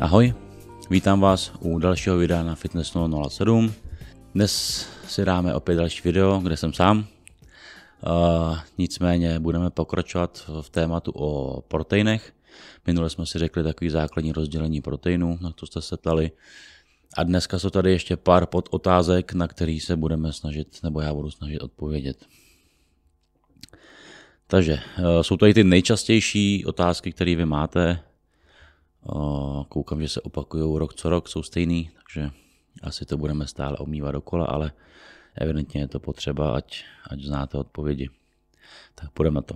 Ahoj, vítám vás u dalšího videa na Fitness 007. Dnes si dáme opět další video, kde jsem sám. Uh, nicméně budeme pokračovat v tématu o proteinech. Minule jsme si řekli takový základní rozdělení proteinů, na to jste se ptali. A dneska jsou tady ještě pár podotázek, na který se budeme snažit, nebo já budu snažit odpovědět. Takže uh, jsou tady ty nejčastější otázky, které vy máte. Koukám, že se opakují rok co rok, jsou stejný, takže asi to budeme stále omývat dokola, ale evidentně je to potřeba, ať, ať znáte odpovědi. Tak půjdeme to.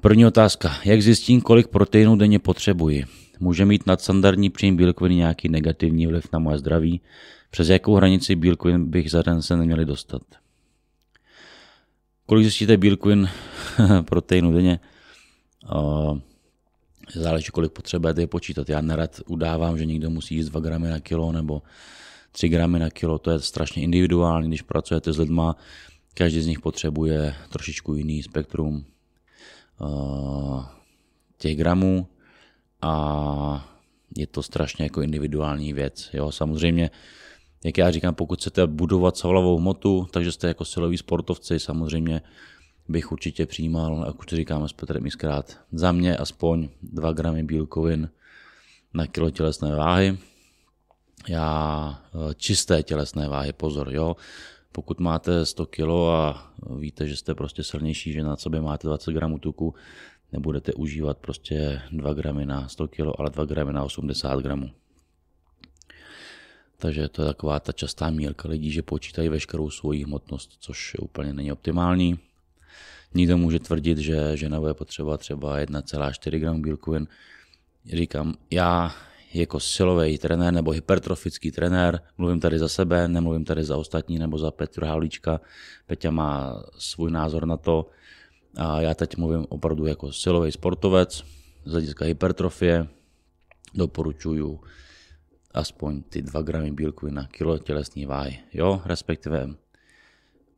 První otázka. Jak zjistím, kolik proteinů denně potřebuji? Může mít nadstandardní příjem bílkovin nějaký negativní vliv na moje zdraví? Přes jakou hranici bílkovin bych za den se neměli dostat? Kolik zjistíte bílkovin proteinů denně? Uh, záleží, kolik potřebujete je počítat. Já nerad udávám, že někdo musí jíst 2 gramy na kilo nebo 3 gramy na kilo, to je strašně individuální, když pracujete s lidma, každý z nich potřebuje trošičku jiný spektrum uh, těch gramů a je to strašně jako individuální věc. Jo, samozřejmě, jak já říkám, pokud chcete budovat svalovou hmotu, takže jste jako siloví sportovci, samozřejmě bych určitě přijímal, jak už říkáme s Petrem zkrát, za mě aspoň 2 gramy bílkovin na kilo tělesné váhy. Já eh, čisté tělesné váhy, pozor, jo. Pokud máte 100 kg a víte, že jste prostě silnější, že na sobě máte 20 gramů tuku, nebudete užívat prostě 2 gramy na 100 kg, ale 2 gramy na 80 gramů. Takže to je taková ta častá mílka lidí, že počítají veškerou svoji hmotnost, což úplně není optimální. Nikdo může tvrdit, že žena bude potřebovat třeba 1,4 g bílkovin. Říkám, já jako silový trenér nebo hypertrofický trenér, mluvím tady za sebe, nemluvím tady za ostatní nebo za Petru Havlíčka. Peťa má svůj názor na to. A já teď mluvím opravdu jako silový sportovec z hlediska hypertrofie. Doporučuju aspoň ty 2 gramy bílkovin na kilo tělesní váhy. Jo, respektive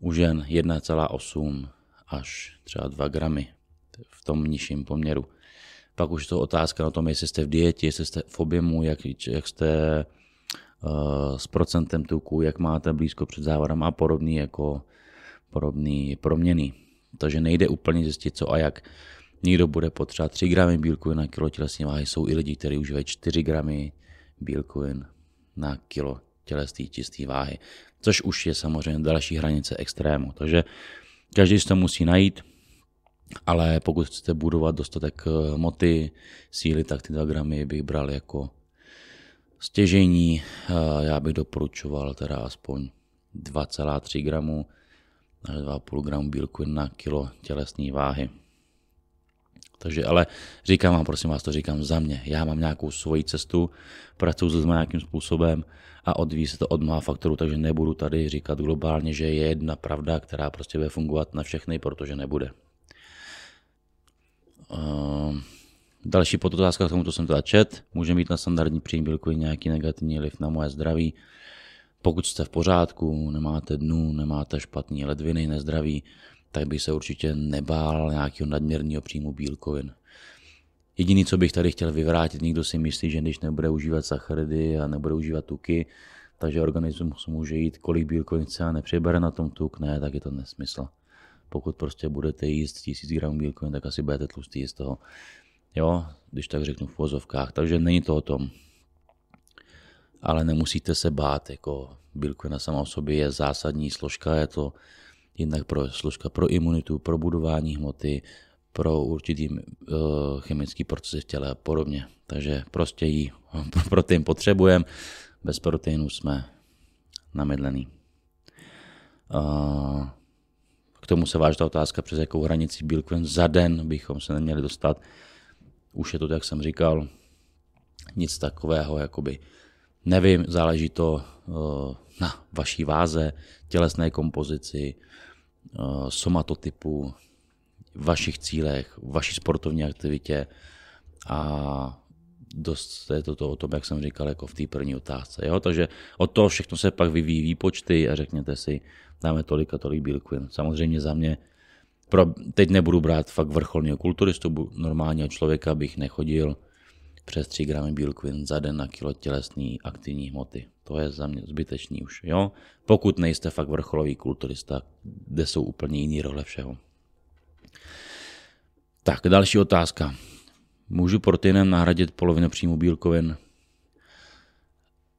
u žen 1,8 až třeba 2 gramy v tom nižším poměru. Pak už to otázka na tom, jestli jste v dietě, jestli jste v objemu, jak, jak jste uh, s procentem tuku, jak máte blízko před závodem a podobný jako podobný proměny. Takže nejde úplně zjistit co a jak. Někdo bude potřebovat 3 gramy bílkovin na kilo tělesní váhy. Jsou i lidi, kteří užívají 4 gramy bílkovin na kilo tělesné čisté váhy. Což už je samozřejmě další hranice extrému. Takže Každý si to musí najít, ale pokud chcete budovat dostatek eh, moty, síly, tak ty 2 gramy bych bral jako stěžení. Eh, já bych doporučoval teda aspoň 2,3 gramů až 2,5 gramu bílku na kilo tělesné váhy. Takže ale říkám vám, prosím vás, to říkám za mě. Já mám nějakou svoji cestu, pracuji s nějakým způsobem a odvíjí se to od mnoha faktorů, takže nebudu tady říkat globálně, že je jedna pravda, která prostě bude fungovat na všechny, protože nebude. Uh, další podotázka k tomuto jsem teda čet. Může mít na standardní příjem bílkovin nějaký negativní vliv na moje zdraví. Pokud jste v pořádku, nemáte dnu, nemáte špatný ledviny, nezdraví, tak bych se určitě nebál nějakého nadměrného příjmu bílkovin. Jediný, co bych tady chtěl vyvrátit, někdo si myslí, že když nebude užívat sacharidy a nebude užívat tuky, takže organismus může jít, kolik bílkovin chce a nepřibere na tom tuk, ne, tak je to nesmysl. Pokud prostě budete jíst 1000 gramů bílkovin, tak asi budete tlustý z toho. Jo, když tak řeknu v vozovkách, takže není to o tom. Ale nemusíte se bát, jako bílkovina sama o sobě je zásadní složka, je to jednak pro složka pro imunitu, pro budování hmoty, pro určitý uh, chemický procesy v těle a podobně. Takže prostě jí protein potřebujeme, bez proteinu jsme namedlený. K tomu se váží ta otázka, přes jakou hranici bílkovin za den bychom se neměli dostat. Už je to, jak jsem říkal, nic takového, jakoby nevím, záleží to uh, na vaší váze, tělesné kompozici, uh, somatotypu, vašich cílech, vaší sportovní aktivitě a dost je to, to o tom, jak jsem říkal, jako v té první otázce. Jo? Takže od toho všechno se pak vyvíjí výpočty a řekněte si, dáme tolik a tolik bílkovin. Samozřejmě za mě, pro, teď nebudu brát fakt vrcholného kulturistu, normálního člověka bych nechodil přes 3 gramy bílkovin za den na kilo tělesné aktivní hmoty. To je za mě zbytečný už. Jo? Pokud nejste fakt vrcholový kulturista, kde jsou úplně jiný role všeho. Tak, další otázka. Můžu proteinem nahradit polovinu příjmu bílkovin?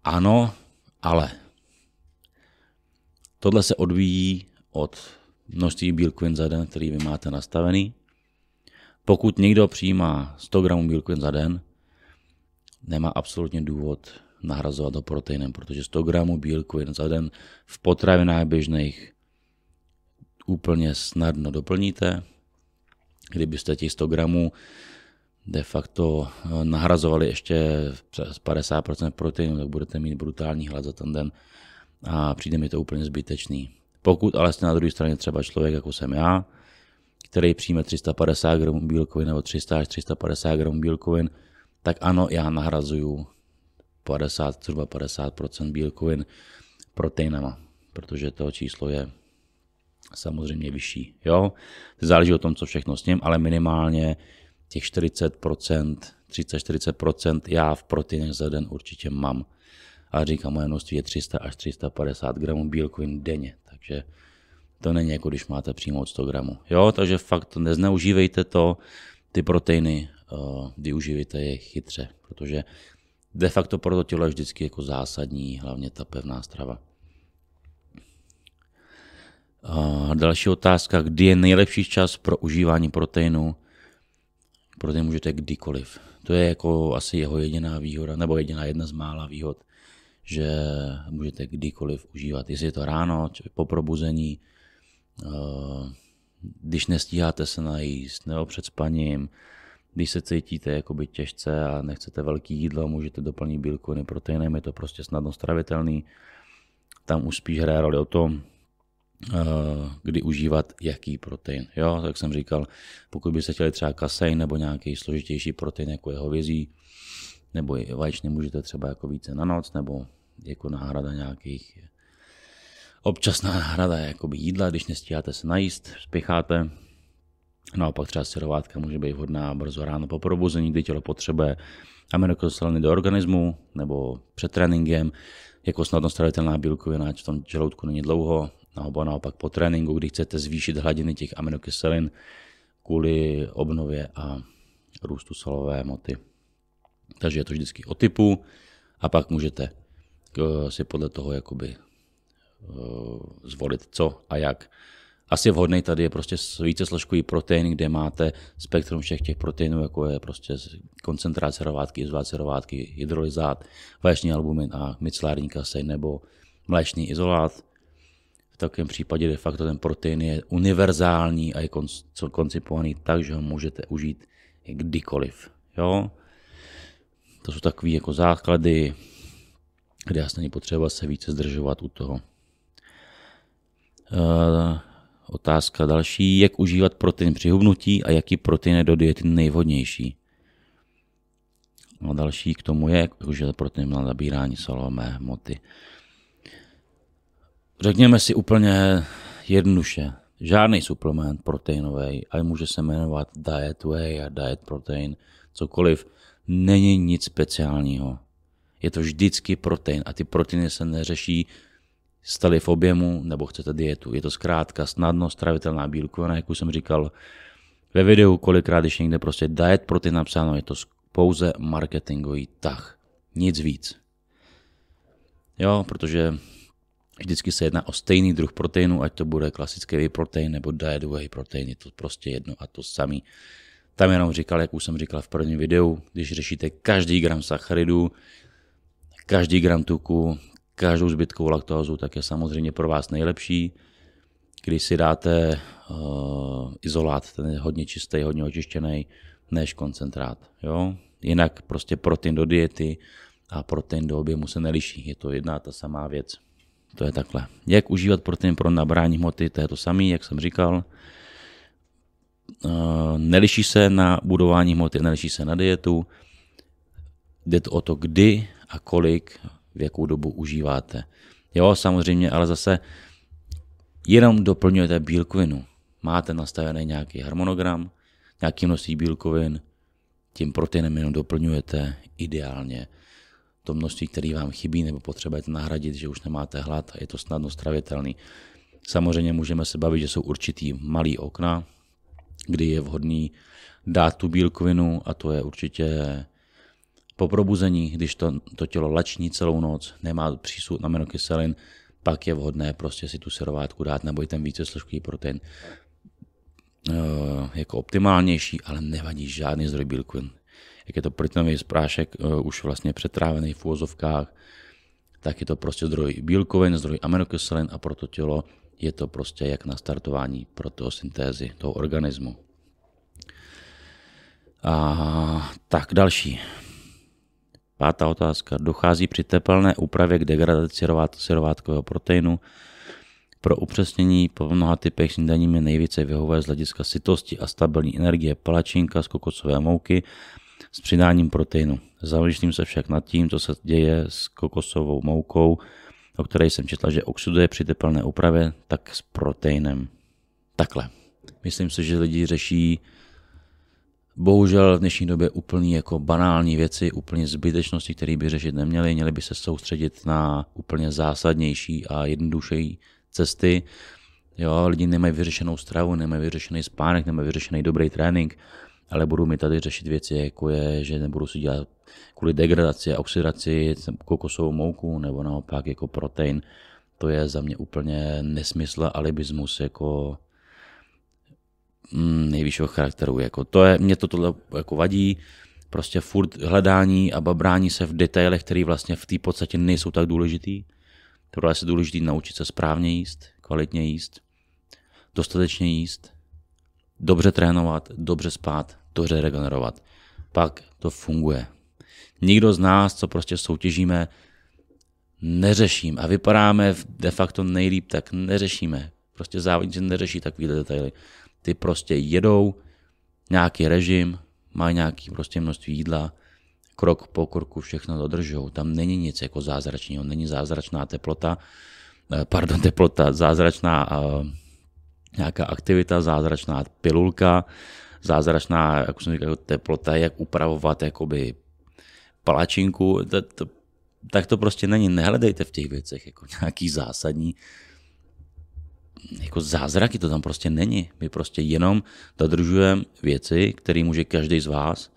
Ano, ale. Tohle se odvíjí od množství bílkovin za den, který vy máte nastavený. Pokud někdo přijímá 100 gramů bílkovin za den, nemá absolutně důvod nahrazovat to proteinem, protože 100 gramů bílkovin za den v potravinách běžných úplně snadno doplníte. Kdybyste těch 100 gramů de facto eh, nahrazovali ještě přes 50% proteinu, tak budete mít brutální hlad za ten den a přijde mi to úplně zbytečný. Pokud ale jste na druhé straně třeba člověk, jako jsem já, který přijme 350 gramů bílkovin nebo 300 až 350 gramů bílkovin, tak ano, já nahrazuju 50, zhruba 50% bílkovin proteinama, protože to číslo je samozřejmě vyšší. Jo? Záleží o tom, co všechno s ním, ale minimálně těch 40%, 30-40% já v proteinech za den určitě mám. A říkám, moje množství je 300 až 350 gramů bílkovin denně, takže to není jako když máte přijmout 100 gramů. Jo, takže fakt nezneužívejte to, ty proteiny, uh, využívejte je chytře, protože de facto pro to tělo je vždycky jako zásadní, hlavně ta pevná strava. A další otázka, kdy je nejlepší čas pro užívání proteinu? Protein můžete kdykoliv. To je jako asi jeho jediná výhoda, nebo jediná jedna z mála výhod, že můžete kdykoliv užívat. Jestli je to ráno, po probuzení, když nestíháte se najíst, nebo před spaním, když se cítíte jakoby těžce a nechcete velký jídlo, můžete doplnit bílkoviny proteinem, je to prostě snadno stravitelný. Tam už spíš hraje roli o tom, eh, kdy užívat jaký protein. Jo, tak jsem říkal, pokud byste chtěli třeba kasein nebo nějaký složitější protein, jako je hovězí, nebo vaječný, můžete třeba jako více na noc, nebo jako náhrada nějakých občasná náhrada jakoby jídla, když nestíháte se najíst, spěcháte, Naopak třeba syrovátka může být vhodná brzo ráno po probuzení, kdy tělo potřebuje aminokyseliny do organismu nebo před tréninkem, jako snadno stravitelná bílkovina, v tom žaludku není dlouho, nebo naopak po tréninku, kdy chcete zvýšit hladiny těch aminokyselin kvůli obnově a růstu solové moty. Takže je to vždycky o typu a pak můžete eh, si podle toho jakoby eh, zvolit co a jak asi vhodný tady je prostě více složkový protein, kde máte spektrum všech těch proteinů, jako je prostě koncentrace rovátky, izolace rovátky, hydrolyzát, vaječný albumin a micellární kasein nebo mléčný izolát. V takovém případě de facto ten protein je univerzální a je koncipovaný tak, že ho můžete užít kdykoliv. Jo? To jsou takové jako základy, kde jasně potřeba se více zdržovat u toho. Otázka další, jak užívat protein při hubnutí a jaký protein je do diety nejvhodnější. A další k tomu je, jak užívat protein na nabírání solové hmoty. Řekněme si úplně jednoduše, žádný suplement proteinový, ale může se jmenovat Diet Whey a Diet Protein, cokoliv, není nic speciálního. Je to vždycky protein a ty proteiny se neřeší stali v objemu nebo chcete dietu. Je to zkrátka snadno stravitelná bílkovina, jak už jsem říkal ve videu, kolikrát, když někde prostě diet protein napsáno, je to pouze marketingový tah. Nic víc. Jo, protože vždycky se jedná o stejný druh proteinu, ať to bude klasický whey protein nebo diet whey protein, je to prostě jedno a to samý. Tam jenom říkal, jak už jsem říkal v prvním videu, když řešíte každý gram sacharidů, každý gram tuku, každou zbytkovou laktózu, tak je samozřejmě pro vás nejlepší. Když si dáte uh, izolát, ten je hodně čistý, hodně očištěný, než koncentrát. Jo? Jinak prostě protein do diety a protein do objemu se neliší. Je to jedna ta samá věc. To je takhle. Jak užívat protein pro nabrání hmoty, to je to samé, jak jsem říkal. Uh, neliší se na budování hmoty, neliší se na dietu. Jde to o to, kdy a kolik v jakou dobu užíváte. Jo, samozřejmě, ale zase jenom doplňujete bílkovinu. Máte nastavený nějaký harmonogram, nějaký množství bílkovin, tím proteinem jenom doplňujete ideálně to množství, který vám chybí nebo potřebujete nahradit, že už nemáte hlad a je to snadno stravitelný. Samozřejmě můžeme se bavit, že jsou určitý malý okna, kdy je vhodný dát tu bílkovinu a to je určitě po probuzení, když to, to tělo lační celou noc, nemá přísud na aminokyselin, pak je vhodné prostě si tu serovátku dát nebo i ten více složkový protein uh, jako optimálnější, ale nevadí žádný zdroj bílkovin. Jak je to proteinový sprášek uh, už vlastně přetrávený v úvozovkách, tak je to prostě zdroj bílkovin, zdroj aminokyselin a pro to tělo je to prostě jak na startování proteosyntézy toho organismu. A tak další. Pátá otázka. Dochází při tepelné úpravě k degradaci syrovátkového proteinu. Pro upřesnění po mnoha typech snídaní mi nejvíce vyhovuje z hlediska sytosti a stabilní energie palačinka z kokosové mouky s přidáním proteinu. Zamýšlím se však nad tím, co se děje s kokosovou moukou, o které jsem četla, že oxiduje při tepelné úpravě, tak s proteinem. Takhle. Myslím si, že lidi řeší bohužel v dnešní době úplně jako banální věci, úplně zbytečnosti, které by řešit neměli. Měli by se soustředit na úplně zásadnější a jednodušší cesty. Jo, lidi nemají vyřešenou stravu, nemají vyřešený spánek, nemají vyřešený dobrý trénink, ale budou mi tady řešit věci, jako je, že nebudu si dělat kvůli degradaci a oxidaci kokosovou mouku nebo naopak jako protein. To je za mě úplně nesmysl, alibismus, jako nejvyššího charakteru. Jako to je, mě to tohle jako vadí, prostě furt hledání a babrání se v detailech, které vlastně v té podstatě nejsou tak důležitý. Tohle je důležitý naučit se správně jíst, kvalitně jíst, dostatečně jíst, dobře trénovat, dobře spát, dobře regenerovat. Pak to funguje. Nikdo z nás, co prostě soutěžíme, neřeším a vypadáme de facto nejlíp, tak neřešíme. Prostě závodníci neřeší takovýhle detaily ty prostě jedou nějaký režim, mají nějaký prostě množství jídla, krok po kroku všechno dodržou. Tam není nic jako zázračného, není zázračná teplota, eh, pardon, teplota, zázračná uh, nějaká aktivita, zázračná pilulka, zázračná, jak jsem říkal, teplota, jak upravovat jakoby palačinku, to, to, tak to prostě není. Nehledejte v těch věcech jako nějaký zásadní jako zázraky to tam prostě není. My prostě jenom dodržujeme věci, které může každý z vás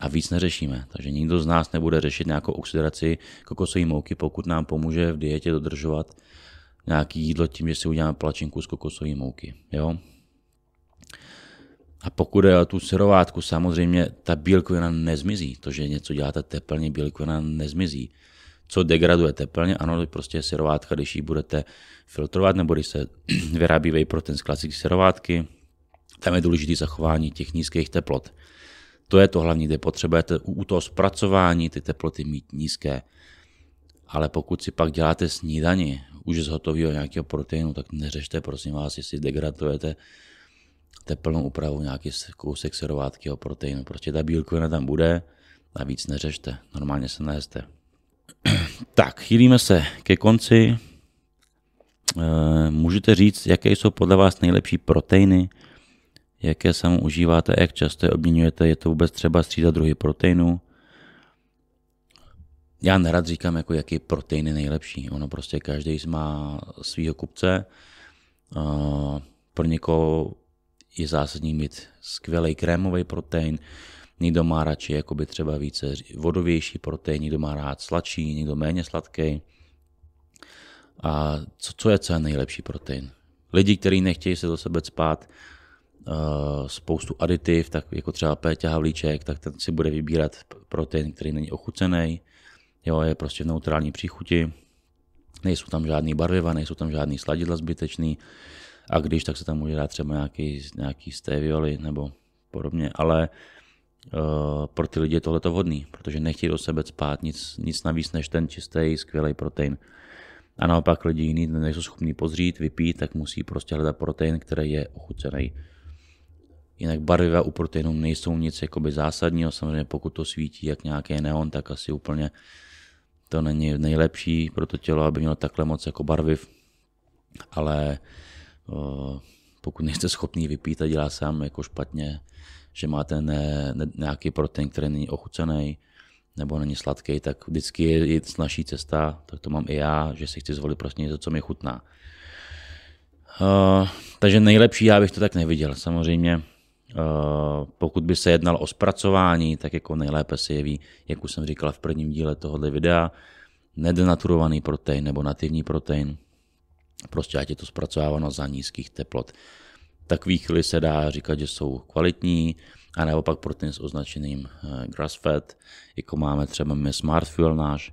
a víc neřešíme. Takže nikdo z nás nebude řešit nějakou oxidaci kokosové mouky, pokud nám pomůže v dietě dodržovat nějaký jídlo tím, že si uděláme plačinku z kokosové mouky. Jo? A pokud je tu syrovátku, samozřejmě ta bílkovina nezmizí. To, že něco děláte teplně, bílkovina nezmizí co degraduje teplně, ano, prostě syrovátka, když ji budete filtrovat, nebo když se vyrábí whey protein z klasické syrovátky, tam je důležité zachování těch nízkých teplot. To je to hlavní, kde potřebujete u toho zpracování ty teploty mít nízké. Ale pokud si pak děláte snídani už z hotového nějakého proteinu, tak neřešte prosím vás, jestli degradujete teplnou úpravu nějaký kousek syrovátky proteinu. Prostě ta bílkovina tam bude a víc neřešte. Normálně se nejeste. Tak, chýlíme se ke konci. Eh, můžete říct, jaké jsou podle vás nejlepší proteiny, jaké samo užíváte, jak často je obměňujete, je to vůbec třeba střídat druhy proteinů. Já nerad říkám, jako jaký protein je nejlepší. Ono prostě každý má svýho kupce. Eh, pro někoho je zásadní mít skvělý krémový protein, Někdo má radši jakoby třeba více vodovější protein, někdo má rád sladší, někdo méně sladký. A co, co je co je nejlepší protein? Lidi, kteří nechtějí se do sebe spát uh, spoustu aditiv, tak jako třeba Péťa Havlíček, tak ten si bude vybírat protein, který není ochucený, jo, je prostě v neutrální příchuti, nejsou tam žádný barviva, nejsou tam žádný sladidla zbytečný, a když, tak se tam může dát třeba nějaký, nějaký stevioli nebo podobně, ale Uh, pro ty lidi je tohle vhodný, protože nechtějí do sebe spát nic, nic navíc než ten čistý, skvělý protein. A naopak lidi jiní nejsou schopní pozřít, vypít, tak musí prostě hledat protein, který je ochucený. Jinak barviva u proteinů nejsou nic jakoby zásadního, samozřejmě pokud to svítí jak nějaký neon, tak asi úplně to není nejlepší pro to tělo, aby mělo takhle moc jako barviv. Ale uh, pokud nejste schopný vypít a dělá sám jako špatně, že máte ne, ne, nějaký protein, který není ochucený, nebo není sladký, tak vždycky je, je snažší cesta, tak to mám i já, že si chci zvolit prostě něco, co mi chutná. Uh, takže nejlepší já bych to tak neviděl. Samozřejmě, uh, pokud by se jednalo o zpracování, tak jako nejlépe se jeví, jak už jsem říkal v prvním díle tohoto videa, nedenaturovaný protein nebo nativní protein. Prostě ať je to zpracováváno za nízkých teplot. Takový chvíli se dá říkat, že jsou kvalitní, a naopak protein s označeným eh, grass fat, jako máme třeba my Smart Fuel náš,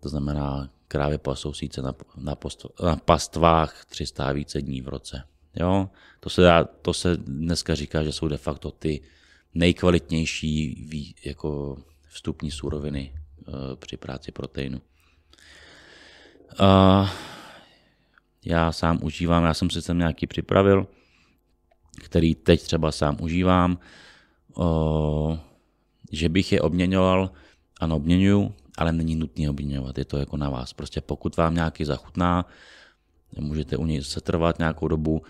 to znamená krávě pasou síce na, na, post, na pastvách 300 a více dní v roce. Jo? To, se dá, to se dneska říká, že jsou de facto ty nejkvalitnější jako vstupní suroviny uh, při práci proteinu. Uh, já sám užívám, já jsem si sem nějaký připravil, který teď třeba sám užívám o, že bych je obměňoval, ano, obměňuju, ale není nutné obměňovat, je to jako na vás. Prostě pokud vám nějaký zachutná, můžete u něj setrvat nějakou dobu,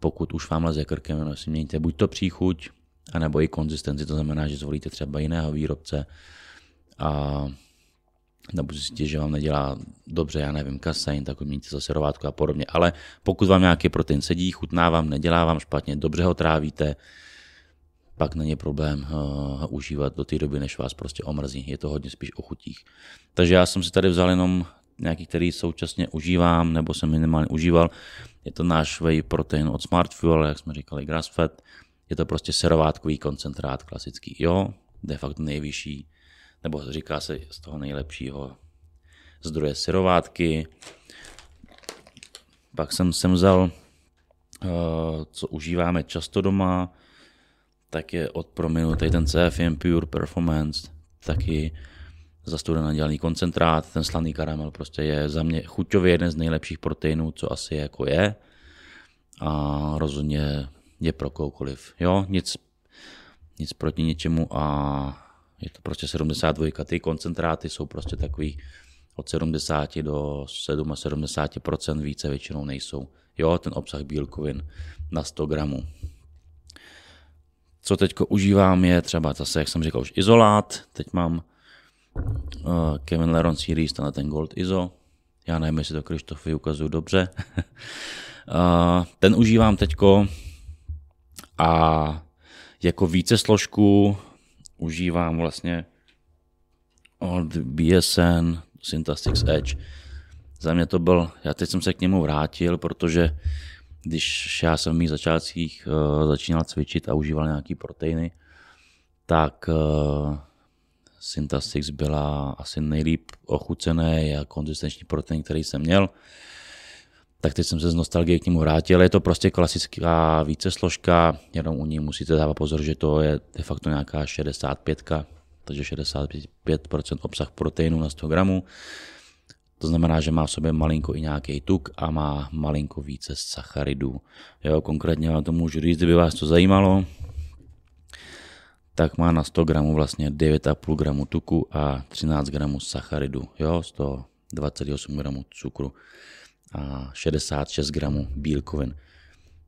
pokud už vám leze krkem, no, si měníte buď to příchuť, anebo i konzistenci, to znamená, že zvolíte třeba jiného výrobce a nebo zjistíte, že vám nedělá dobře, já nevím, kasein, tak měníte zase rovátku a podobně. Ale pokud vám nějaký protein sedí, chutná vám, nedělá vám špatně, dobře ho trávíte, pak není problém uh, užívat do té doby, než vás prostě omrzí. Je to hodně spíš o chutích. Takže já jsem si tady vzal jenom nějaký, který současně užívám, nebo jsem minimálně užíval. Je to náš whey protein od Smart Fuel, jak jsme říkali, grass fat. Je to prostě serovátkový koncentrát klasický. Jo, de facto nejvyšší, nebo říká se z toho nejlepšího zdroje serovátky. Pak jsem sem vzal, uh, co užíváme často doma, tak je od prominu tady ten CFM Pure Performance, taky zastudený dělaný koncentrát, ten slaný karamel prostě je za mě chuťově jeden z nejlepších proteinů, co asi jako je a rozhodně je pro koukoliv. Jo, nic, nic proti ničemu a je to prostě 72, ty koncentráty jsou prostě takový od 70 do 77% více většinou nejsou. Jo, ten obsah bílkovin na 100 gramů. Co teď užívám je třeba zase, jak jsem říkal, už izolát. Teď mám uh, Kevin Leron Series, na ten Gold ISO. Já nevím, jestli to Krištofy ukazuju dobře. uh, ten užívám teďko a jako více složku užívám vlastně od BSN Syntastix Edge. Za mě to byl, já teď jsem se k němu vrátil, protože když já jsem v mých začátcích uh, začínal cvičit a užíval nějaký proteiny, tak uh, Syntastix byla asi nejlíp ochucený a konzistenční protein, který jsem měl. Tak teď jsem se z nostalgie k němu vrátil. Je to prostě klasická více složka, jenom u ní musíte dávat pozor, že to je de facto nějaká 65, takže 65% obsah proteinu na 100 gramů. To znamená, že má v sobě malinko i nějaký tuk a má malinko více sacharidů. Jo, konkrétně vám to můžu říct, kdyby vás to zajímalo, tak má na 100 gramů vlastně 9,5 gramů tuku a 13 gramů sacharidu. Jo, 128 gramů cukru a 66 gramů bílkovin.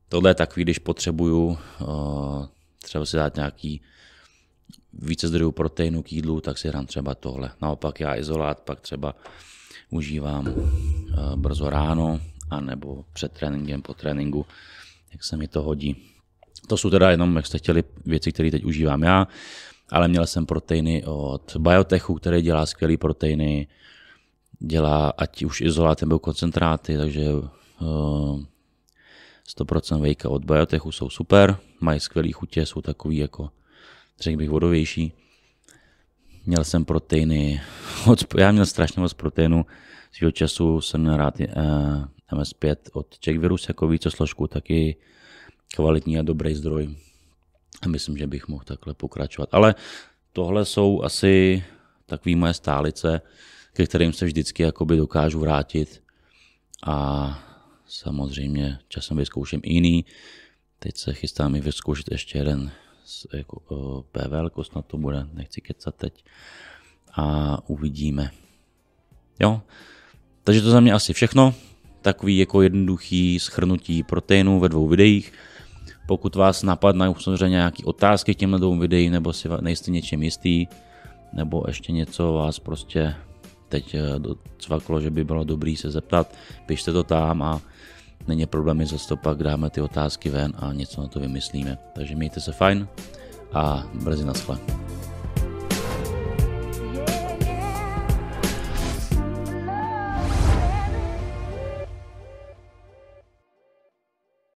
Tohle je takový, když potřebuju uh, třeba si dát nějaký více zdrojů proteinu k jídlu, tak si dám třeba tohle. Naopak já izolát pak třeba užívám eh, brzo ráno, anebo před tréninkem, po tréninku, jak se mi to hodí. To jsou teda jenom, jak jste chtěli, věci, které teď užívám já, ale měl jsem proteiny od Biotechu, který dělá skvělé proteiny, dělá ať už izolát nebo koncentráty, takže uh, 100% vejka od Biotechu jsou super, mají skvělé chutě, jsou takový jako, řekl bych, vodovější. Měl jsem proteiny, já měl strašně moc proteinů, svého času jsem měl rád eh, MS5 od Czech Virus jako více složku, taky kvalitní a dobrý zdroj. A myslím, že bych mohl takhle pokračovat. Ale tohle jsou asi takové moje stálice, ke kterým se vždycky jakoby dokážu vrátit. A samozřejmě časem vyzkouším jiný. Teď se chystám i vyzkoušet ještě jeden jako, PVL, snad to bude, nechci kecat teď. A uvidíme. Jo, takže to za mě asi všechno. Takový jako jednoduchý schrnutí proteinů ve dvou videích. Pokud vás napadnou samozřejmě nějaké otázky k těmhle dvou videím, nebo si nejste něčím jistý, nebo ještě něco vás prostě teď eh, docvaklo, že by bylo dobrý se zeptat, pište to tam a není problém, zase to pak dáme ty otázky ven a něco na to vymyslíme. Takže mějte se fajn a brzy naschle.